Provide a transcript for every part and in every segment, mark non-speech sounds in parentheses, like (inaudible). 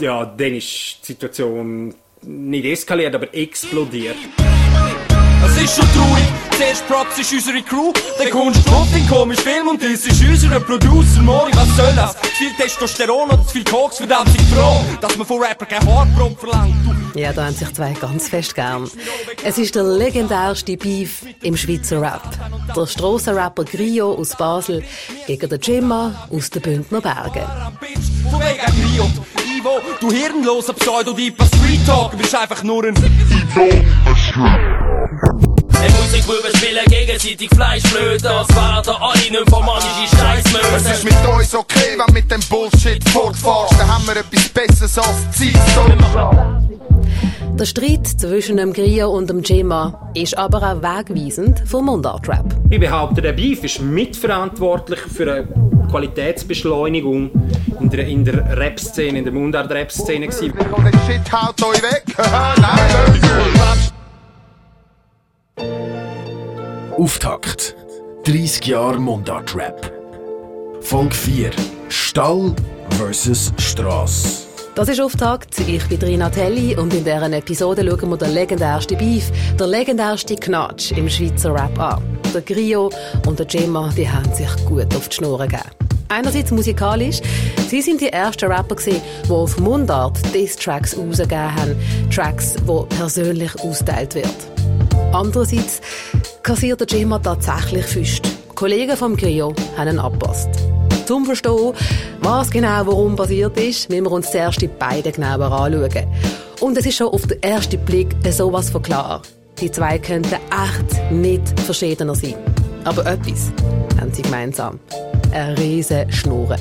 Ja, dann ist die Situation nicht eskaliert, aber explodiert. Es ist schon traurig, zuerst Props ist unsere Crew, dann kommst du drauf in komisch Film und das ist unser Producer Mori, was soll das? Zu viel Testosteron oder zu viel Koks, verdammt sich froh, dass man von Rapper kein Haarprop verlangt. Ja, da haben sich zwei ganz fest gern. Es ist der legendärste Beef im Schweizer Rap. Der Strassenrapper Grio aus Basel gegen den Jimma aus den Bündner Bergen. Von wegen Griot, Ivo, du hirnloser Pseudo-Deeper Street Talk, bist einfach nur ein Der Musikbuben spielen gegenseitig Fleischblöd, das werden alle nicht formanische Scheißmöse. Es ist mit uns okay, wenn mit dem Bullshit fortfährst, dann haben wir etwas Besseres als Zeit. Der Streit zwischen dem Grio und dem Jimma ist aber auch wegweisend für Mundart-Rap. Ich behaupte, der Beef ist mitverantwortlich für eine Qualitätsbeschleunigung in der, in der Rap-Szene, in der Mundart-Rap-Szene Shit haut euch weg. Nein, Auftakt. 30 Jahre Mundart-Rap. Folge 4. Stall vs. Strasse. Das ist Auftakt. Ich bin Rina Telli und in dieser Episode schauen wir den legendärsten Beef, der legendärste Knatsch im Schweizer Rap an. Der Grio und der Gemma, die haben sich gut auf die Schnur gegeben. Einerseits musikalisch. Sie sind die ersten Rapper, gewesen, die auf Mundart Diss-Tracks rausgegeben haben. Tracks, die persönlich ausgeteilt werden. Andererseits kassiert der Gemma tatsächlich Füße. Kollegen vom Grio haben ihn angepasst. Zum Verstehen, was genau warum passiert ist, müssen wir uns zuerst die beiden genauer anschauen. Und es ist schon auf den ersten Blick sowas von klar. Die zwei könnten echt nicht verschiedener sein. Aber etwas haben sie gemeinsam. Eine riesen Schnurren.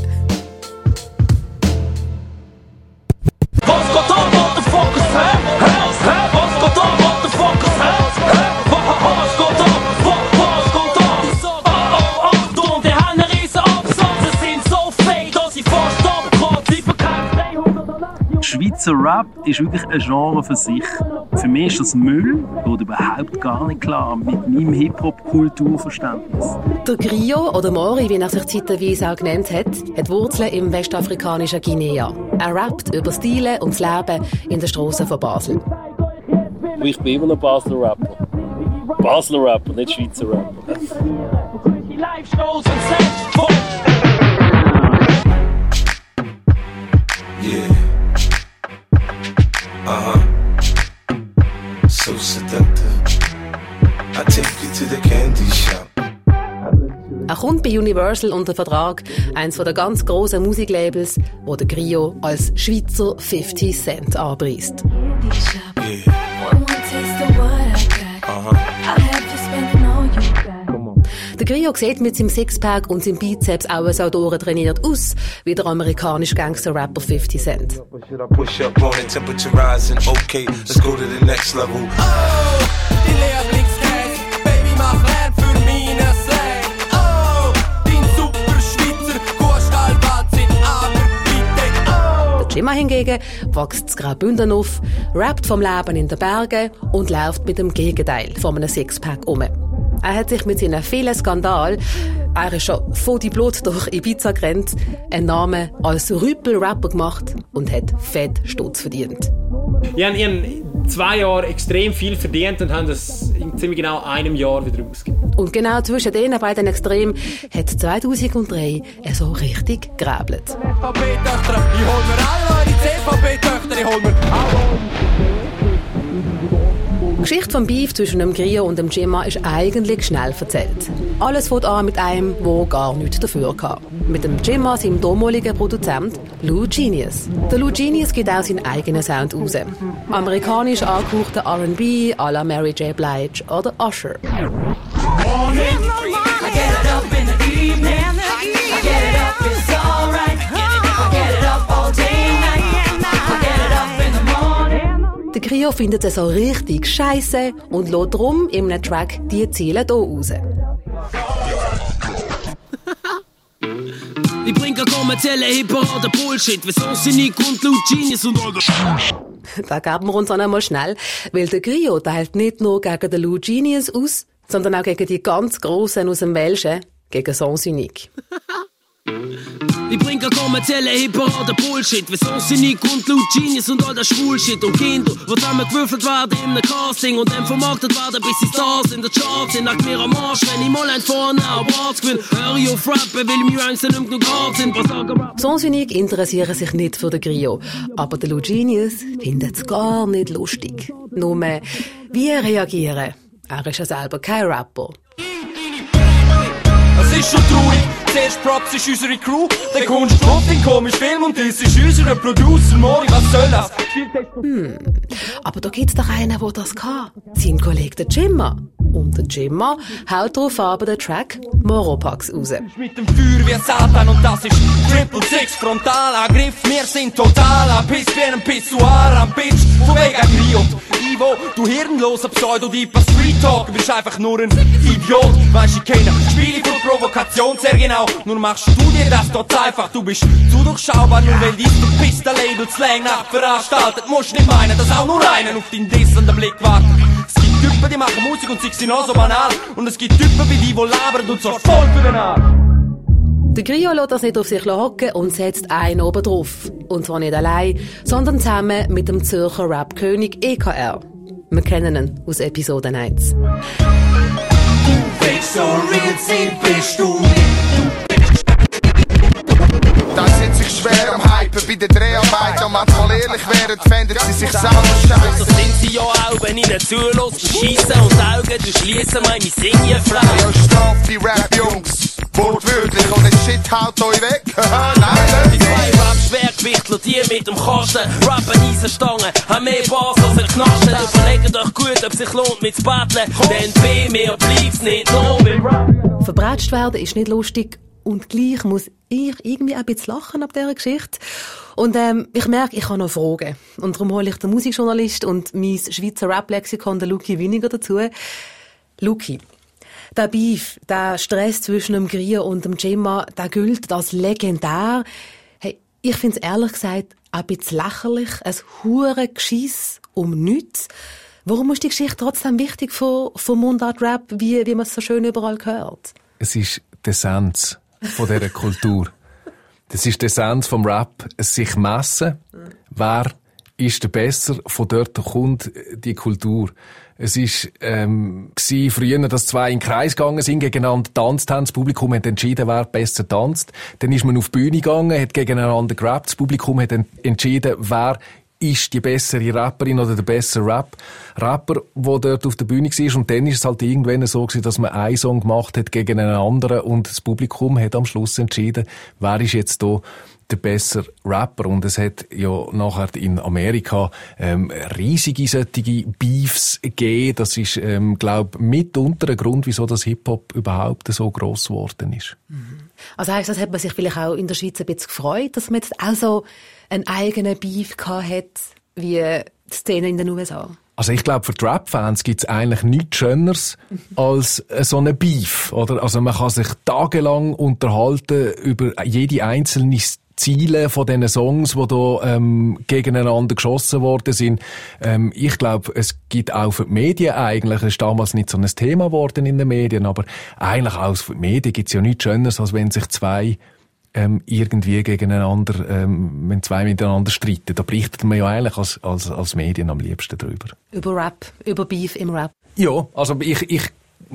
Schweizer Rap ist wirklich ein Genre für sich. Für mich ist das Müll, geht überhaupt gar nicht klar mit meinem Hip-Hop-Kulturverständnis. Der Grio, oder Mori, wie er sich zeitweise auch genannt hat, hat Wurzeln im westafrikanischen Guinea. Er rappt über Stile und das Leben in den Strassen von Basel. Ich bin immer noch Basler Rapper. Basler Rapper, nicht Schweizer Rapper. Yeah. Kommt bei Universal unter Vertrag, eins der ganz grossen Musiklabels, wo der Grio als Schweizer 50 Cent anpreist. Der Grio sieht mit seinem Sixpack und seinem Bizeps auch so durchtrainiert aus, wie der amerikanische Gangster-Rapper 50 Cent. Should Jimma hingegen wächst zu Graubünden auf, rappt vom Leben in den Bergen und läuft mit dem Gegenteil von einem Sixpack um. Er hat sich mit seinen vielen Skandalen, er ist schon vor die Blut durch Ibiza gerannt, einen Namen als Rüpel-Rapper gemacht und hat fett Stutz verdient. Ich habe, ich habe zwei Jahre extrem viel verdient und habe das in ziemlich genau einem Jahr wieder ausgegeben. Und genau zwischen den beiden Extremen hat 2003 er so richtig geräbelt. Ich hol mir alle eure CVP-Töchter, ich hol mir alle. Die Geschichte vom Beef zwischen dem Grio und dem Gemma ist eigentlich schnell erzählt. Alles fängt an mit einem, der gar nichts dafür hatte. Mit dem Gemma, seinem damaligen Produzent Lou Genius. Der Lou Genius gibt auch seinen eigenen Sound raus. Amerikanisch angehauchter R&B à la Mary J. Blige oder Usher. I Grio findet es so richtig scheiße und lässt darum in einem Track die Ziele hier raus. Ich bringe kommerzielle Hip-Hop Bullshit. Wieso sind ich und Lou Genius und all Da geben wir uns auch einmal schnell, weil der Grio teilt nicht nur gegen den Lou Genius aus, sondern auch gegen die ganz Grossen aus dem Welschen, gegen Sans Unique. (laughs) Ich bring kein kommerzielle Hip-Hop Bullshit. Wie Sonsinik und Lou Genius und all der Schwulshit. Und Kinder, die zusammengewürfelt werden in einem Casting und dann vermarktet werden, bis sie Stars in der Charts sind. Nach mir am Arsch, wenn ich mal ein vorne Awards gewinne. Hör ich auf Rappen, weil mir Angst nicht genug hart sind. Sonsinig interessieren sich nicht für den Grio. Aber der Lou Genius findet es gar nicht lustig. Nur, wie reagieren? Er ist ja selber kein Rapper. Es ist schon traurig. Zuerst Props ist unsere Crew, dann kommst du auf den komischen Film und das ist unser Producer Mori. Was soll das? Hm, aber da gibt's doch einen, der das kann. Sein Kollege der Jimmer. Und der Jimmer haut darauf aber den Track Moropax raus. Mit dem Feuer wie Satan und das ist Triple Six Frontalangriff. Wir sind total am Piss wie ein Pissoir am Bitch. Von wegen Griot. Ivo, du hirnloser Pseudo-Deeper Street Talk, bist einfach nur ein Idiot. Weißt du, keiner Spiele von Provokation sehr genau. Nur machst du dir das dort einfach. Du bist zu durchschaubar, nur weil dies der Pista-Label Slang nachveranstaltet. Musst nicht meinen, dass auch nur einen auf deinen dissenden Blick wartet. Typen, die machen Musik und sind noch so banal. Und es gibt Typen wie die, die labern und so voll für den Arsch. Der Grio lässt das nicht auf sich hocken und setzt einen oben drauf. Und zwar nicht allein, sondern zusammen mit dem Zürcher Rap-König EKR. Wir kennen ihn aus Episode 1. Willst so real bist du Da sitze ich schwer am Hypen bei der Dreharbeit. Ja, manchmal ehrlich wären, fänden sie sich selber scheiße. Ja auch, wenn ich ihnen zulässt. Schiessen und Augen, du schliessen meine Singenfrau. Ja, straf die Rap-Jungs. Wortwörtlich und es shit haut euch weg. (laughs) Nein, Die zwei Rap-Schwergewichtler, die mit dem Kasten rappen Eisenstangen, haben mehr Bass als ein Knasten. Überlegt euch gut, ob sich lohnt mit zu betteln, denn bei mir bleibt's nicht nur beim Rap. Verbrätscht werden ist nicht lustig und gleich muss ich irgendwie ein bisschen lachen ab dieser Geschichte. Und ähm, ich merke, ich habe noch Fragen. Und darum hole ich den Musikjournalist und mein Schweizer Rap-Lexikon, den Luki Winiger, dazu. Luki, der Beef, der Stress zwischen dem Grier und dem Gemma, der gilt als legendär. Hey, ich finde es ehrlich gesagt ein bisschen lächerlich, ein hure Geschiss um nichts. Warum ist die Geschichte trotzdem wichtig für, für Mundart-Rap, wie, wie man es so schön überall hört? Es ist Essenz von dieser Kultur. Das ist die Essenz vom Rap. Es sich messen. Wer ist der Besser? Von dort kommt die Kultur. Es ist ähm, gsi früher, dass zwei in den Kreis gegangen sind, gegeneinander tanzt haben. Das Publikum hat entschieden, wer besser tanzt. Dann ist man auf die Bühne gegangen, hat gegeneinander gerappt. Das Publikum hat en- entschieden, wer ist die bessere Rapperin oder der bessere Rap Rapper, der dort auf der Bühne war. Und dann ist es halt irgendwann so gewesen, dass man einen Song gemacht hat gegen einen anderen und das Publikum hat am Schluss entschieden, wer ist jetzt da der bessere Rapper. Und es hat ja nachher in Amerika ähm, riesige solche Beefs gegeben. Das ist, ähm, glaube mitunter ein Grund, wieso das Hip-Hop überhaupt so gross geworden ist. Also heisst das, hat man sich vielleicht auch in der Schweiz ein bisschen gefreut, dass man jetzt auch so einen eigenen Beef gehabt hat, wie die Szene in den USA? Also ich glaube, für die Rap-Fans gibt's eigentlich nichts Schöneres als äh, so eine Beef, oder? Also man kann sich tagelang unterhalten über jede einzelne Ziele von diesen Songs, die da ähm, gegeneinander geschossen worden sind. Ähm, ich glaube, es gibt auch für die Medien eigentlich, es ist damals nicht so ein Thema geworden in den Medien, aber eigentlich auch für die Medien gibt's ja nichts Schöneres, als wenn sich zwei ähm, irgendwie gegeneinander, ähm, wenn zwei miteinander streiten. Da berichtet man ja eigentlich als, als, als Medien am liebsten drüber. Über Rap, über Beef im Rap. Ja, also ich, ich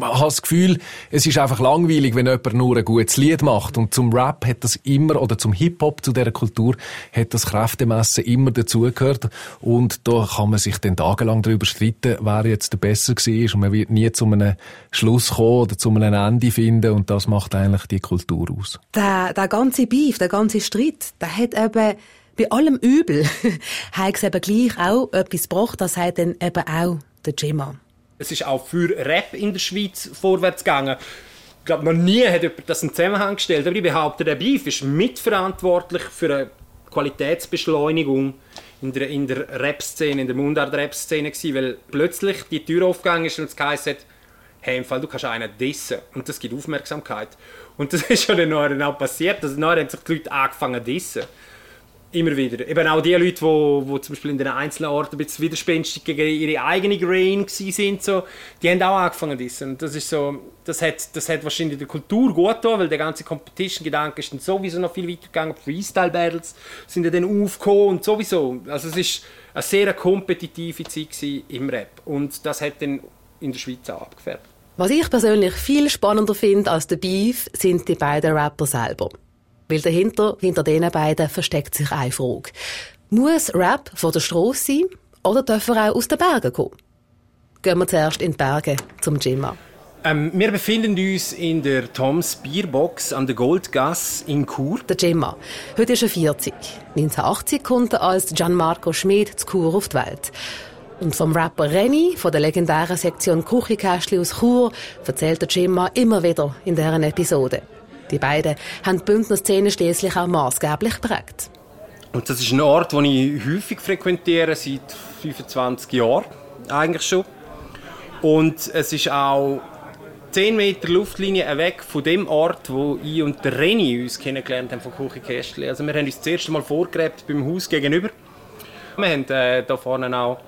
habe das Gefühl, es ist einfach langweilig, wenn jemand nur ein gutes Lied macht. Und zum Rap hat das immer, oder zum Hip-Hop, zu dieser Kultur, hat das Kräftemessen immer dazugehört. Und da kann man sich dann tagelang darüber streiten, wer jetzt der Besser war. Und man wird nie zu einem Schluss kommen oder zu einem Ende finden. Und das macht eigentlich die Kultur aus. Der, der ganze Beef, der ganze Streit, der hat eben bei allem Übel, (laughs) hat es eben gleich auch etwas gebracht, das hat dann eben auch der Gemma. Es ist auch für Rap in der Schweiz vorwärts gegangen. Ich glaube, noch nie hat jemand das in Zusammenhang gestellt. Aber ich behaupte, der Beef ist mitverantwortlich für eine Qualitätsbeschleunigung in der, in der Rap-Szene, in der Mundart-Rap-Szene weil plötzlich die Tür aufgegangen ist und es geheißen hat, hey, im Fall, du kannst einen dissen. Und das gibt Aufmerksamkeit. Und das (laughs) ist ja dann nachher auch passiert. Also nachher haben sich die Leute angefangen zu dissen. Immer wieder. Eben auch die Leute, die zum Beispiel in den einzelnen Orten ein bisschen widerspenstig gegen ihre eigene Grain sind, so, die haben auch angefangen zu Und das ist so, das hat, das hat wahrscheinlich der Kultur gut getan, weil der ganze Competition-Gedanke ist dann sowieso noch viel weiter gegangen. Freestyle-Battles sind dann aufgekommen und sowieso. Also es ist eine sehr kompetitive Zeit im Rap. Und das hat dann in der Schweiz auch abgefärbt. Was ich persönlich viel spannender finde als der Beef, sind die beiden Rapper selber. Weil dahinter, hinter diesen beiden, versteckt sich eine Frage. Muss Rap von der Straße sein oder darf er auch aus den Bergen kommen? Gehen wir zuerst in die Berge zum Jimma. Ähm, wir befinden uns in der Toms Bierbox an der Goldgasse in Chur. Der Jimma. Heute ist er 40. 1980 kommt er als Gianmarco Schmid zu Chur auf die Welt. Und vom Rapper Renny von der legendären Sektion Kuchikästli aus Chur erzählt der Jimma immer wieder in deren Episode. Die beiden haben die Bündner Szene schließlich auch maßgeblich geprägt. Und das ist ein Ort, den ich häufig frequentiere, seit 25 Jahren eigentlich schon. Und es ist auch 10 Meter Luftlinie weg von dem Ort, wo ich und der Reni uns kennengelernt haben von Kuchi Kästli. Also wir haben uns das erste Mal vorgräbt beim Haus gegenüber. Wir haben äh, da vorne auch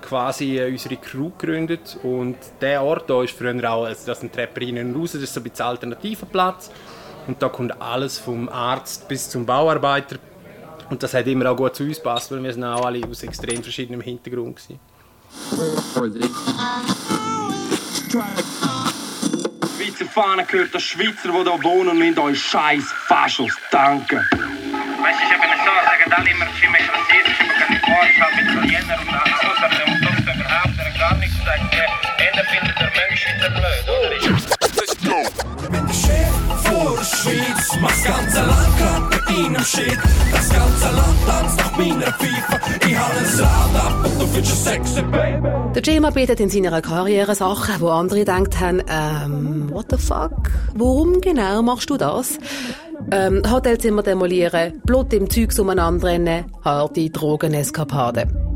quasi äh, unsere Crew gegründet und der Ort hier ist früher auch, also das sind Treppen rein und raus, das ist so ein bisschen alternativer Platz. Und da kommt alles vom Arzt bis zum Bauarbeiter. Und das hat immer auch gut zu uns gepasst, weil wir sind auch alle aus extrem verschiedenem Hintergrund gewesen. Schweizer Fahne gehört der Schweizer, die hier wohnen und müssen euch scheiß Faschos danken. Weißt du, ich habe so, sagen alle immer, ich bin interessiert, ich bin keine Vorschau mit Italiener und außerdem und sonst überhaupt gar nichts sagen. Schweiz, mach's ganze Land grad mit einem Shit. Das ganze Land tanzt nach meiner Pfeife. Ich hab ein Rad ab und du findest es sexy, Baby. Der Jima bietet in seiner Karriere Sachen, wo andere gedacht haben, ähm, what the fuck? Warum genau machst du das? Ähm, Hotelzimmer demolieren, Blut im Zeugs umeinander rennen, harte Drogeneskapaden.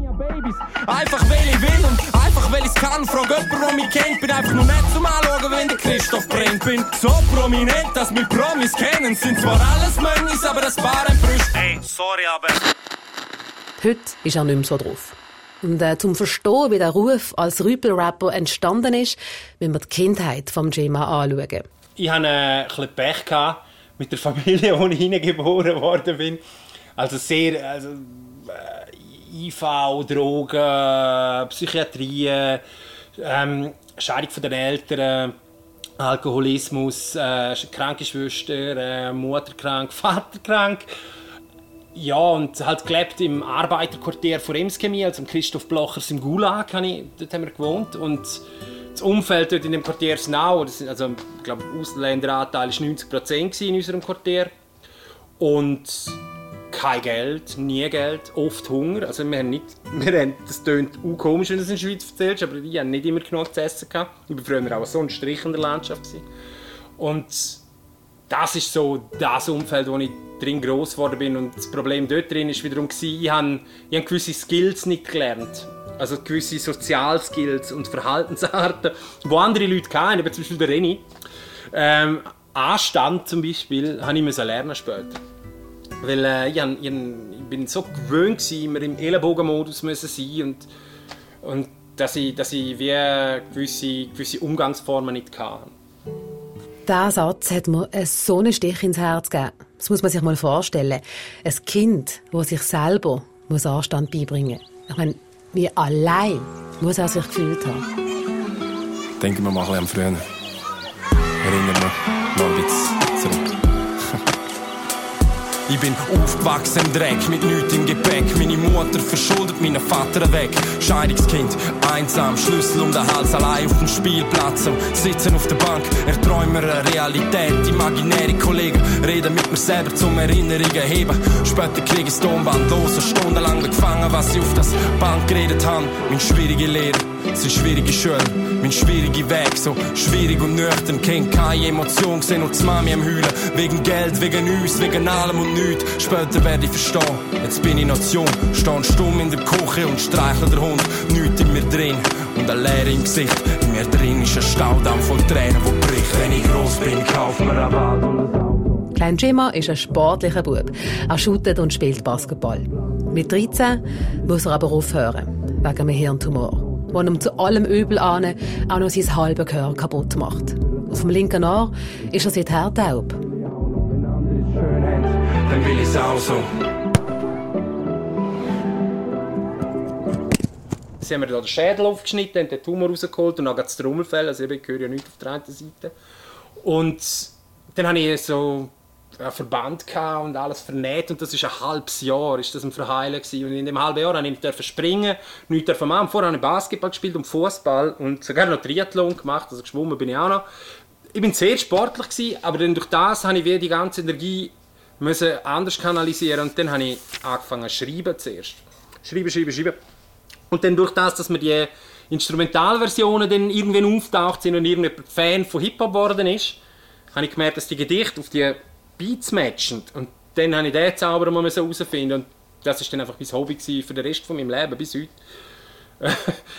Einfach weil ich will und einfach weil ich's kann. Frag jemanden, der mich kennt. Bin einfach nur nett zum Anschauen, wenn der Christoph brennt. Bin so prominent, dass mich Promis kennen. Sind zwar alles Mönnis, aber das Paar ein Brüst. Hey, sorry, aber... Heute ist er nicht mehr so drauf. Und äh, zum Verstehen, wie der Ruf als Rüpel-Rapper entstanden ist, müssen wir die Kindheit vom Jima anschauen. Ich hatte äh, ein bisschen Pech gehabt mit der Familie, (laughs) wo ich hineingeboren worden bin. Also sehr... Also, äh, IV, Drogen, Psychiatrie, ähm, Scheidung von den Eltern, Alkoholismus, äh, kranke Schwester, äh, Mutter krank, (laughs) Vater krank. Ja, und halt gelebt im Arbeiterquartier von Emskemi, also im Christoph Blochers im Gulag, habe ich, dort haben wir gewohnt. Und das Umfeld dort in dem Quartier Snau, das sind, also, ich glaube, der Ausländeranteil war 90% in unserem Quartier. Und kein Geld, nie Geld, oft Hunger. Also wir haben nicht, (laughs) wir haben, das klingt auch komisch, wenn du es in der Schweiz erzählst, aber ich hatte nicht immer genug zu essen. Ich war früher auch so ein Strich in der Landschaft. Gewesen. Und das ist so das Umfeld, wo ich drin groß geworden bin. Und das Problem dort drin ist wiederum, ich habe, ich habe gewisse Skills nicht gelernt. Also gewisse Sozialskills und Verhaltensarten, die andere Leute hatten, eben zum Beispiel der Reni. Ähm, Anstand zum Beispiel, habe ich lernen später. Weil äh, ich, ich, ich, bin so gewöhnt, gewesen, immer im Ellenbogenmodus müssen sein und, und dass ich, dass ich wie gewisse, gewisse Umgangsformen nicht hatte. Dieser Satz hat mir so einen Stich ins Herz gegeben. Das muss man sich mal vorstellen. Ein Kind, das sich selber muss Anstand beibringen muss. Ich meine, wie allein muss er sich gefühlt haben. Denken wir mal ein bisschen an früher. Erinnern wir mal ein bisschen. Ich bin aufgewachsen im Dreck, mit nichts im Gepäck. Meine Mutter verschuldet meinen Vater weg. Scheidungskind, einsam, Schlüssel um den Hals, allein auf dem Spielplatz. So, sitzen auf der Bank, erträume eine Realität. Imaginäre Kollegen reden mit mir selber zum Erinnerungen heben. Später krieg ich Tonband los, stundenlang gefangen, was sie auf das Band geredet haben. Mein schwierige Lehre, sie schwierige Schule, mein schwierige Weg, so schwierig und nüchtern. Kennt keine Emotion, seh nur die Mami am Heulen. Wegen Geld, wegen uns, wegen allem und nichts. Später werde ich verstehen, jetzt bin ich Nation. Stehen stumm in der Küche und streichle der Hund. Nichts in mir drin und eine Leere im Gesicht. In mir drin ist ein Staudamm voll Tränen, wo bricht. Wenn ich groß bin, kauf mir ein Wald und ein. Klein Gemma ist ein sportlicher Bub. Er shootet und spielt Basketball. Mit 13 muss er aber aufhören, wegen einem Hirntumor, der ihm zu allem Übel an auch noch sein halbes Gehör kaputt macht. Auf dem linken Ohr ist er seither taub. Dann will ich's auch so. Sie haben mir da den Schädel aufgeschnitten, haben den Tumor rausgeholt und dann das Trommelfell, also ich gehöre ja nicht auf der einen Seite. Und dann hatte ich so Verband gehabt und alles vernäht und das ist ein halbes Jahr ist das am Verheilen und in dem halben Jahr durfte ich springen, nichts dürfen machen. Vorher habe ich Basketball gespielt und Fußball und sogar noch Triathlon gemacht, also geschwommen bin ich auch noch. Ich bin sehr sportlich gewesen, aber dann durch das habe ich die ganze Energie müssen anders kanalisieren und dann habe ich angefangen zu schreiben zuerst. Schreiben, schreiben, schreiben. Und dann durch das, dass mir die Instrumentalversionen dann irgendwann auftaucht sind und irgendjemand Fan von Hip-Hop geworden ist, habe ich gemerkt, dass die Gedichte auf die Beats matchen. Und dann habe ich diesen Zauber mal herausfinden und das ist dann einfach mein Hobby für den Rest von meinem Leben bis heute. (laughs)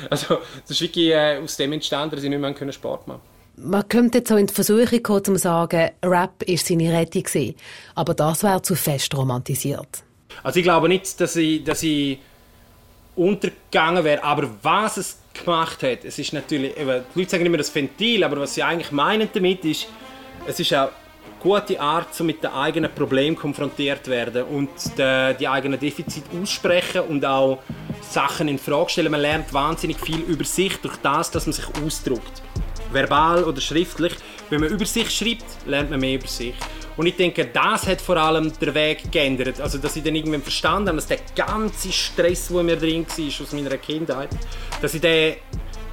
also das ist wirklich äh, aus dem entstanden, dass ich nicht mehr können Sport machen Man könnte jetzt so in die Versuchung kommen, zu sagen, Rap ist seine Rettung gewesen. Aber das wäre zu fest romantisiert. Also ich glaube nicht, dass ich, dass ich untergegangen wäre, aber was es gemacht hat, es ist natürlich, eben, die Leute sagen immer das Ventil, aber was sie eigentlich meinen damit ist, es ist eine gute Art, so mit den eigenen Problemen konfrontiert werden und die, die eigenen Defizite aussprechen und auch Sachen in Frage stellen. Man lernt wahnsinnig viel über sich durch das, dass man sich ausdrückt. Verbal oder schriftlich. Wenn man über sich schreibt, lernt man mehr über sich. Und ich denke, das hat vor allem den Weg geändert. Also, dass ich dann irgendwann verstanden habe, dass der ganze Stress, der mir drin war aus meiner Kindheit, dass ich den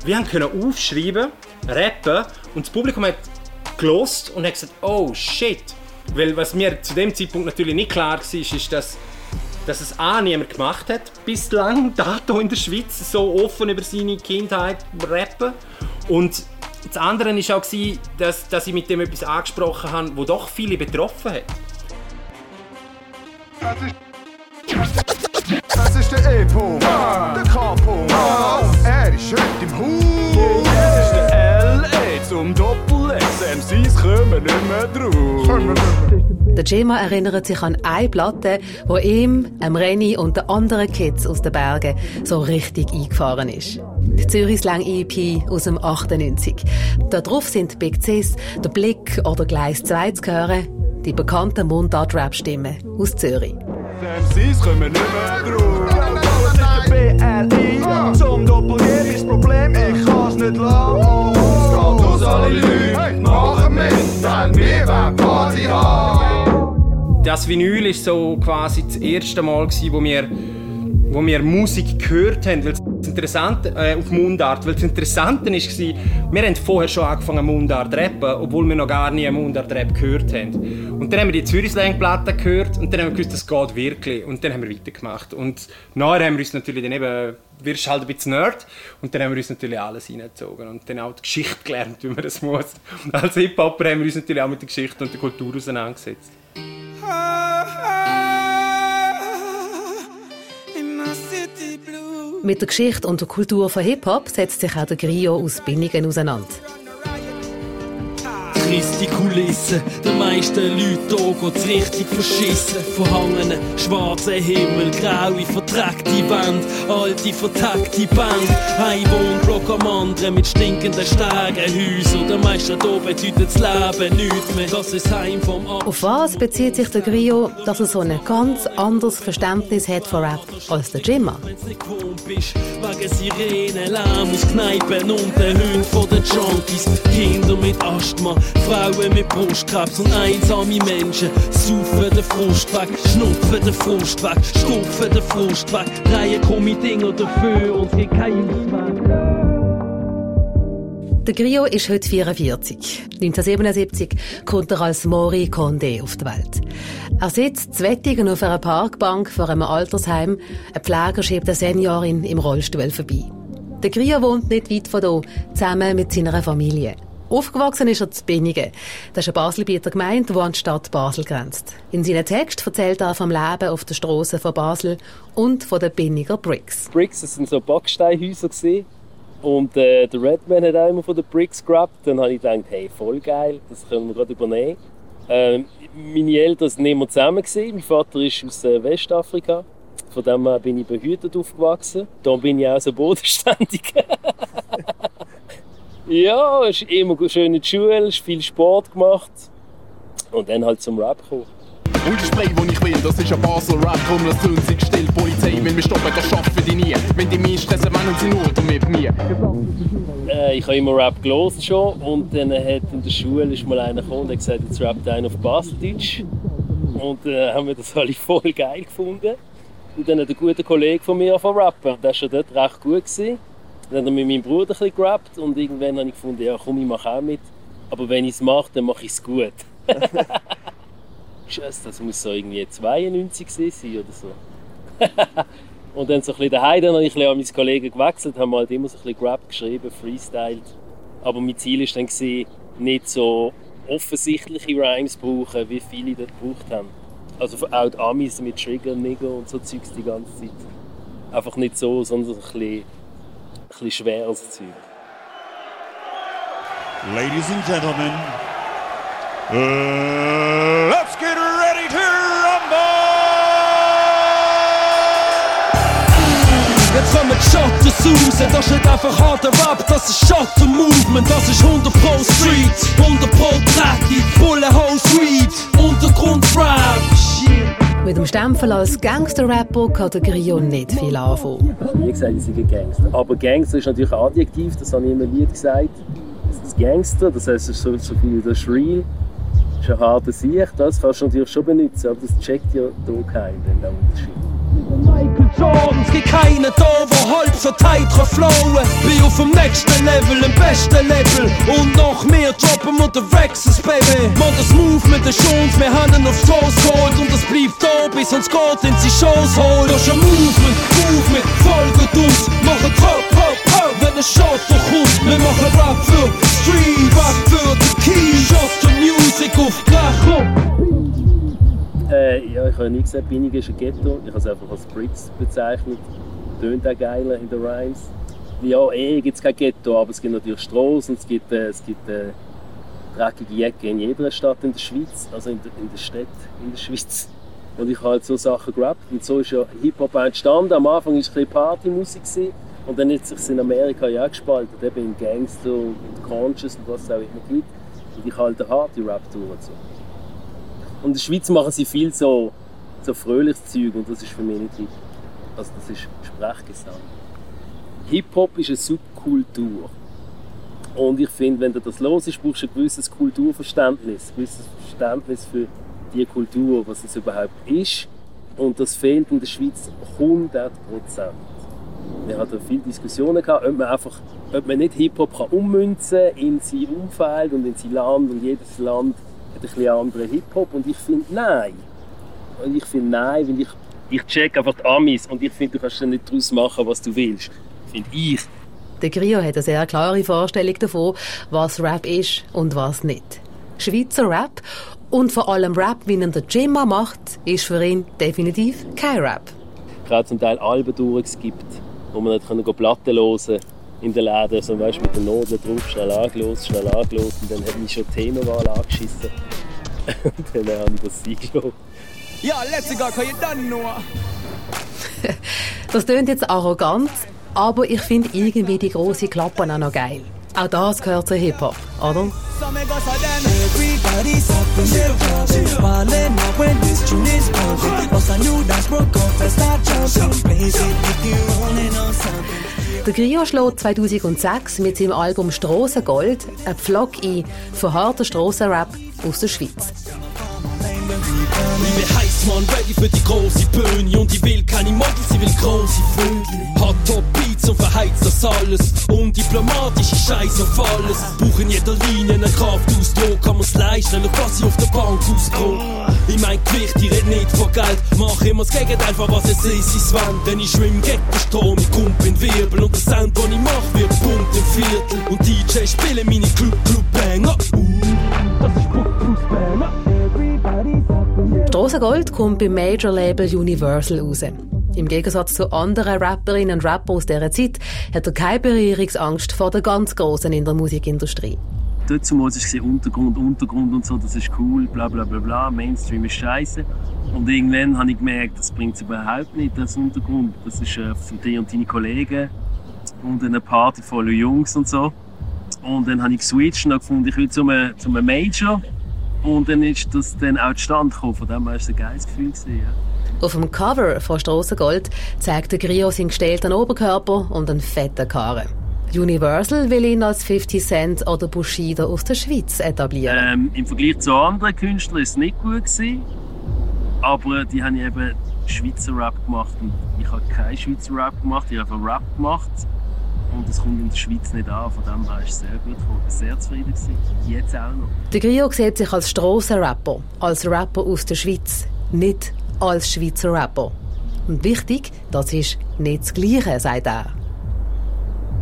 wir haben können aufschreiben, rappen und das Publikum hat gelost und hat gesagt, oh shit. Weil was mir zu dem Zeitpunkt natürlich nicht klar war, ist, dass, dass es A niemand gemacht hat, bislang, (laughs) dato in der Schweiz, so offen über seine Kindheit rappen. Und das andere war auch, dass, dass ich mit dem etwas angesprochen habe, das doch viele betroffen hat. Das ist der E-Punkt, der K-Punkt. Er ist heute im Haus. Das ist der L.A. zum Doppel-X. MCs kommen nicht mehr drauf. Der Gemma erinnert sich an eine Platte, wo ihm, einem Renny und den anderen Kids aus den Bergen so richtig eingefahren ist. Die Zürich Slang EP aus dem 98. Da drauf sind Big Cis, der Blick oder Gleis 2 zu hören, die bekannten Mundart-Rap-Stimmen aus Zürich. MCs kommen nicht mehr drauf. Ist der BLI. Zum Doppel-G ist Problem, ich kann's nicht lassen. Es geht aus alle Leute, Das Vinyl ist so quasi das erste Mal, wo wir, wo wir Musik gehört haben. Das Interessante äh, auf Mundart, weil das Interessante war, wir haben vorher schon angefangen Mundart rappen, obwohl wir noch gar nie Mundart Rap gehört haben. Und dann haben wir die Zürich Slang Platte gehört und dann haben wir gewusst, das geht wirklich. Und dann haben wir weitergemacht. Und nachher haben wir uns natürlich dann eben, wirst halt ein bisschen Nerd und dann haben wir uns natürlich alles reingezogen und dann auch die Geschichte gelernt, wie man das muss. Als Hip-Hopper haben wir uns natürlich auch mit der Geschichte und der Kultur auseinandergesetzt. Mit der Geschichte und der Kultur von Hip-Hop setzt sich auch der Grio aus Binningen auseinander. Triste Kulisse, den meisten Leuten hier geht's richtig verschissen. Verhangene, schwarze Himmel, graue, vertrackte Wand, alte, vertackte Band. Ein Wohnblock am anderen mit stinkenden Stegenhäusern. Der Meister hier bedeutet das Leben nichts mehr. Das ist Heim vom Arsch. Auf was bezieht sich der Grio, dass er so ein ganz anderes Verständnis hat von Rap als der Jimma? Wenn's nicht gewohnt bist, wegen Sirenen, Lärm aus Kneipen und den Hunden von den Junkies. Kinder mit Asthma, Frauen mit Brustkrebs und einsame Menschen. Saufen den Frust weg, schnupfen den Frust weg, stupfen den Frust weg. Drehen komme Dinger dafür und es gibt keinen Ausweg. Der Grio ist heute 44. 1977 kommt er als Mori Condé auf die Welt. Er sitzt zu Wettigen auf einer Parkbank vor einem Altersheim. Ein Pfleger schiebt eine Seniorin im Rollstuhl vorbei. Der Grio wohnt nicht weit von hier, zusammen mit seiner Familie. Aufgewachsen ist er zu Binningen. Das ist eine Baselbieter Gemeinde, die an die Stadt Basel grenzt. In seinem Text erzählt er vom Leben auf der Straße von Basel und von den Binninger Bricks. Bricks, das sind so Backsteinhäuser. Und äh, der Redman hat auch immer von den Bricks gerappt. Dann habe ich gedacht, hey, voll geil, das können wir gerade übernehmen. Ähm, meine Eltern nicht mehr zusammen. Mein Vater ist aus äh, Westafrika. Von dem her bin ich behütet aufgewachsen. Da bin ich auch so bodenständig. (laughs) ja, es ist immer schön in der Schule, viel Sport gemacht. Und dann halt zum Rap gekommen. Und ich play, wo ich will, das ist ein Basel Rap, drum lass uns sich still. Polizei will mich stoppen, das schaffen die nie. Wenn die mich stressen, meinen sie nur mit mir. Äh, ich habe immer Rap gelesen schon und dann hat in der Schule ist mal einer gekommen und hat gesagt, jetzt rappt einer auf Baseldeutsch. Und äh, haben wir das alle (laughs) voll geil gefunden. Und dann hat ein guter Kollege von mir von rappen. Der war schon dort recht gut. Gewesen. Dann hat er mit meinem Bruder ein bisschen gerappt und irgendwann habe ich gefunden, ja komm, ich mache auch mit. Aber wenn ich es mache, dann mache ich es gut. (laughs) Scheiße, das muss so irgendwie 92 gewesen sein oder so. (laughs) und dann so ein bisschen daheim, dann habe ich ein bisschen an meine Kollegen gewechselt, haben halt immer so ein bisschen gerappt, geschrieben, freestyled. Aber mein Ziel war dann, nicht so offensichtliche Rhymes zu brauchen, wie viele das gebraucht haben. Also auch die Amis mit Trigger, Nigger und so Zeugs die ganze Zeit. Einfach nicht so, sondern ein bisschen, bisschen schweres Zeug. Ladies and gentlemen, uh, let's get ready to Jetzt kommen die Shutters raus, das ist nicht einfach harter Rap, das ist Shutter Movement, das ist 100 Pro Street, 100 Pro Tracky, Bullenhole Street, Untergrund Rap. Mit dem Stempel als Gangster-Rapper kann der Griot nicht viel anfangen. Ich habe nie gesagt, ich sei ein Gangster. Aber Gangster ist natürlich ein Adjektiv, das habe ich immer Lied gesagt. Das ist Gangster, das heißt, es ist so, so viel das ist real. Das ist ein harter Sieg, das kannst du natürlich schon benutzen, aber das checkt ja hier keiner, den Unterschied. Michael Jordan, es gibt keinen da, der halb so tight kann flowen. Bin auf dem nächsten Level, im besten Level. Und noch mehr droppen wir den Rexes, Baby. Man, das Movement ist uns, wir haben ihn aufs Schoß geholt. Und es bleibt da, bis uns geht in holt. Das ist ein Movement, Movement. Machen Hop, Hop, Hop, wenn ein Shot kommt. Wir machen Rap für Street, Rap für. Shot the Music auf Gleich Äh, ja, ich habe nie gesagt, Binning ist ein Ghetto. Ich habe es einfach als Brits bezeichnet. Tönt auch geiler in den Rhymes. Ja, eh gibt es kein Ghetto, aber es gibt natürlich Straßen, es gibt, äh, es gibt äh, dreckige Jacke in jeder Stadt in der Schweiz, also in der, in der Stadt in der Schweiz. Und ich habe halt so Sachen gerappt. Und so ist ja Hip-Hop entstanden. Am Anfang war es ein bisschen Partymusik. Und dann hat es sich in Amerika ja auch gespalten. Eben in Gangster und Conscious und was es auch immer gibt. Und ich halte harte Rap-Tour und so. Und in der Schweiz machen sie viel so, so fröhliches Zeug und das ist für mich nicht Hip. Also das ist Sprechgesang. Hip-Hop ist eine Subkultur. Und ich finde, wenn du das los ist, brauchst du ein gewisses Kulturverständnis, ein gewisses Verständnis für die Kultur, was es überhaupt ist. Und das fehlt in der Schweiz 100 Prozent. Wir hatten viele Diskussionen gehabt, ob man einfach, ob man nicht Hip-Hop kann ummünzen in sein Umfeld und in sein Land und jedes Land hat ein bisschen anderen Hip-Hop und ich finde nein. Und ich finde nein, weil ich, ich check einfach die Amis und ich finde, du kannst dann nicht daraus machen, was du willst. Finde ich. Der Grio hat eine sehr klare Vorstellung davon, was Rap ist und was nicht. Schweizer Rap und vor allem Rap, wie ihn der Jimma macht, ist für ihn definitiv kein Rap. Gerade zum Teil Alben durchgeskippt, wo man nicht Platten hören in den Läden, so weißt, mit den Noten drauf, schnell angelost, schnell angelost und dann hat mich schon die Themenwahl angeschissen. (laughs) und dann habe ich (laughs) das eingelassen. Ja, let's go, can you done know? Das klingt jetzt arrogant, aber ich finde irgendwie die große Klappen auch noch geil. Auch das gehört zu Hip-Hop, oder? Der Grio schlägt 2006 mit seinem Album Strassengold einen Pflock ein von harter Strassenrap aus der Schweiz. Ich bin heiß, Mann, ready für die große Bühne. Und ich will keine Models, ich will große Vögel Hat Top Beats und verheizt das alles. Undiplomatische Scheiß auf alles Buch in jeder Linie einen Kraftausdruck. Kann man's leisten, schau was ich auf der Bank auskomme Ich mein Gewicht, ich red nicht von Geld. Mach immer das Gegenteil von was es ist, ich wend Denn ich schwimm gegen den Strom, ich kump in Wirbel Und der Sound, den ich mach, wird pumpt im Viertel. Und DJ spielen meine Club Club Banger uh, Strassengold kommt beim Major-Label Universal raus. Im Gegensatz zu anderen Rapperinnen und Rappern aus dieser Zeit hat er keine Berührungsangst vor der ganz Großen in der Musikindustrie. dazu war es Untergrund, Untergrund und so, das ist cool, bla bla bla bla, Mainstream ist scheiße. Und irgendwann habe ich gemerkt, das bringt es überhaupt nicht, das Untergrund. Das ist äh, von dir und deinen Kollegen und eine Party voller Jungs und so. Und dann habe ich geswitcht und gefunden, ich will zu einem, zu einem Major. Und dann ist das dann auch zustande gekommen. Von dem her war es ein geiles Gefühl. Gewesen, ja. Auf dem Cover von Strassengold zeigt der Grio seinen gestellten Oberkörper und einen fetten Karren. Universal will ihn als 50 Cent oder Bushido aus der Schweiz etablieren. Ähm, Im Vergleich zu anderen Künstlern war es nicht gut. Gewesen, aber die haben eben Schweizer Rap gemacht und ich habe keinen Schweizer Rap gemacht, ich habe einfach Rap gemacht. Und es kommt in der Schweiz nicht an, von dem her ist es sehr gut gekommen. Sehr zufrieden. Gewesen. Jetzt auch noch. Der Grio sieht sich als Strassenrapper, als Rapper aus der Schweiz, nicht als Schweizer Rapper. Und wichtig, das ist nicht das Gleiche, sagt er.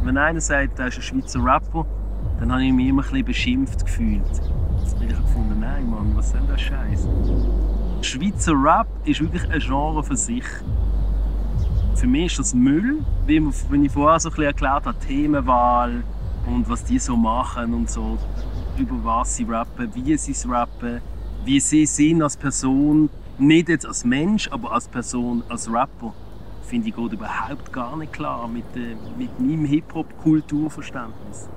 Wenn einer sagt, er ist ein Schweizer Rapper, dann habe ich mich immer ein bisschen beschimpft gefühlt. Jetzt habe ich gefunden, nein Mann, was soll das Scheiß? Schweizer Rap ist wirklich ein Genre für sich. Für mich ist das Müll, wie wenn ich vorher so ein erklärt habe, Themenwahl und was die so machen und so, über was sie rappen, wie sie es rappen, wie sie sind als Person, nicht jetzt als Mensch, aber als Person, als Rapper, finde ich geht überhaupt gar nicht klar mit, äh, mit meinem Hip-Hop-Kulturverständnis.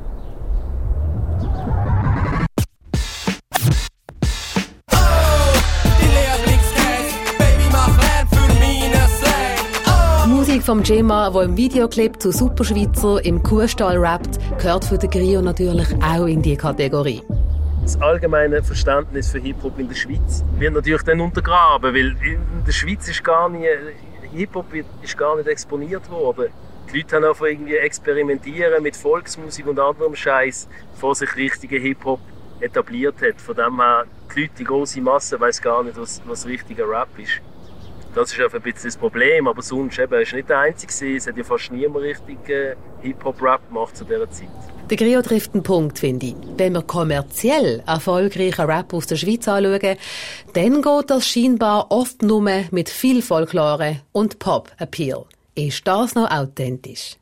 Vom Gemma, der im Videoclip zu Superschweizer im Kuhstall rappt, gehört für den Grio natürlich auch in die Kategorie. Das allgemeine Verständnis für Hip-Hop in der Schweiz wird natürlich dann untergraben, weil in der Schweiz ist gar nicht, Hip-Hop ist gar nicht exponiert worden. Die Leute haben einfach irgendwie experimentieren mit Volksmusik und anderem Scheiß, bevor sich richtiger Hip-Hop etabliert hat. Von dem her, die Leute, die große Masse, weiß gar nicht, was, was richtiger Rap ist. Das ist einfach ein bisschen das Problem, aber sonst eben, ist nicht der Einzige. Es hat ja fast niemand richtig äh, Hip-Hop-Rap gemacht zu dieser Zeit. Der Grio trifft einen Punkt, finde ich. Wenn wir kommerziell erfolgreichen Rap aus der Schweiz anschauen, dann geht das scheinbar oft nur mit viel Folklore und Pop-Appeal. Ist das noch authentisch?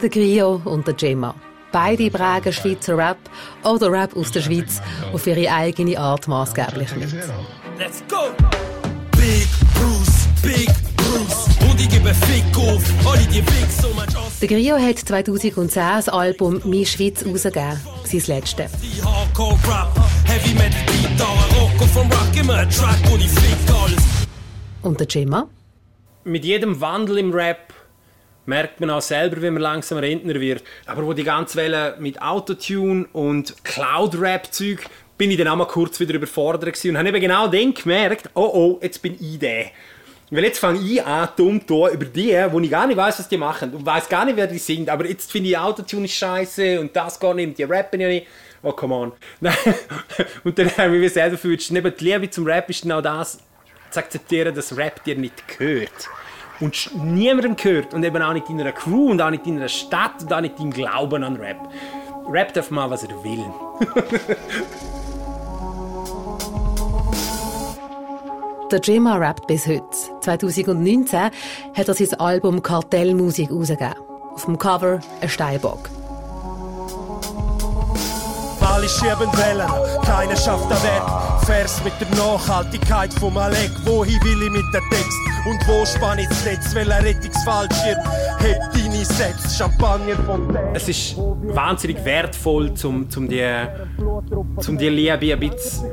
Der Grio und der Gemma. Beide prägen Schweizer Rap oder Rap aus der Schweiz auf ihre eigene Art maßgeblich mit. Let's go! Der Grio hat 2010 das Album «Mi Schweiz» herausgegeben, sein letztes. Die Hardcore Rap, Heavy Metal Gitarre, Rocco vom Rock, immer ein Track, wo ich fick alles. Und der Gemma? Mit jedem Wandel im Rap merkt man auch selber, wie man langsam Rentner wird. Aber wo die ganze Welle mit Autotune und Cloud-Rap-Zeug, bin ich dann auch mal kurz wieder überfordert gewesen und habe eben genau dann gemerkt, oh oh, jetzt bin ich der. Weil jetzt fange ich an, dumm zu über die, wo ich gar nicht weiß, was die machen und weiß gar nicht, wer die sind. Aber jetzt finde ich Autotune scheiße und das gar nicht und die rappen ja nicht. Oh, come on. (laughs) und dann habe ich mich selber gefühlt, neben die Liebe zum Rap ist genau das, zu akzeptieren, dass Rap dir nicht gehört. Und niemandem gehört und eben auch nicht deiner Crew und auch nicht deiner Stadt und auch nicht deinem Glauben an Rap. Rap darf mal, was er will. (laughs) Der Gemma rappt bis heute. 2019 hat er sein Album Kartellmusik herausgegeben. Auf dem Cover ein Steinbock. Alle schieben Wellen, keiner schafft den Weg. Vers mit der Nachhaltigkeit vom Alec. Wohin will ich mit dem Text? Und wo spann ich das Netz? Welcher Rettungsfallschirm? Heb deine Sätze, Champagner von Es ist wahnsinnig wertvoll, um, um, die, um die Liebe ein bisschen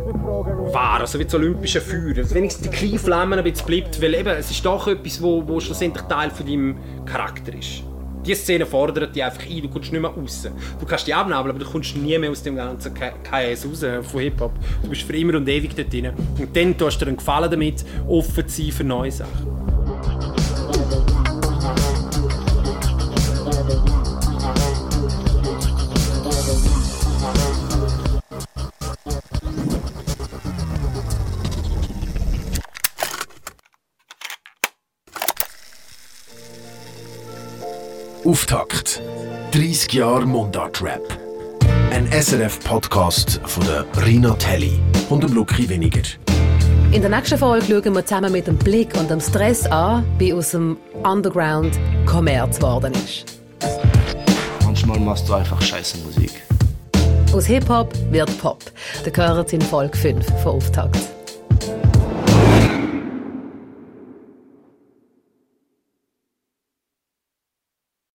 wahr, also wie das olympische Feuer, dass wenigstens die kleinen Flammen ein bisschen bleibt, weil eben, es ist doch etwas, wo, wo schlussendlich Teil von deinem Charakter ist. Diese Szene fordert dich einfach ein, du kommst nicht mehr raus. Du kannst dich abnabeln, aber du kommst nie mehr aus dem ganzen KS raus von Hip-Hop. Du bist für immer und ewig dort drin. Und dann tust du dir einen Gefallen damit, offen zu sein für neue Sachen. Auftakt. 30 Jahre Mundart-Rap. Ein SRF-Podcast von der Rina Telli und dem Lucky Weniger. In der nächsten Folge schauen wir zusammen mit dem Blick und dem Stress an, wie aus dem Underground Kommerz geworden ist. Manchmal machst du einfach scheiße Musik. Aus Hip-Hop wird Pop. Der gehört in Folge 5 von Auftakt.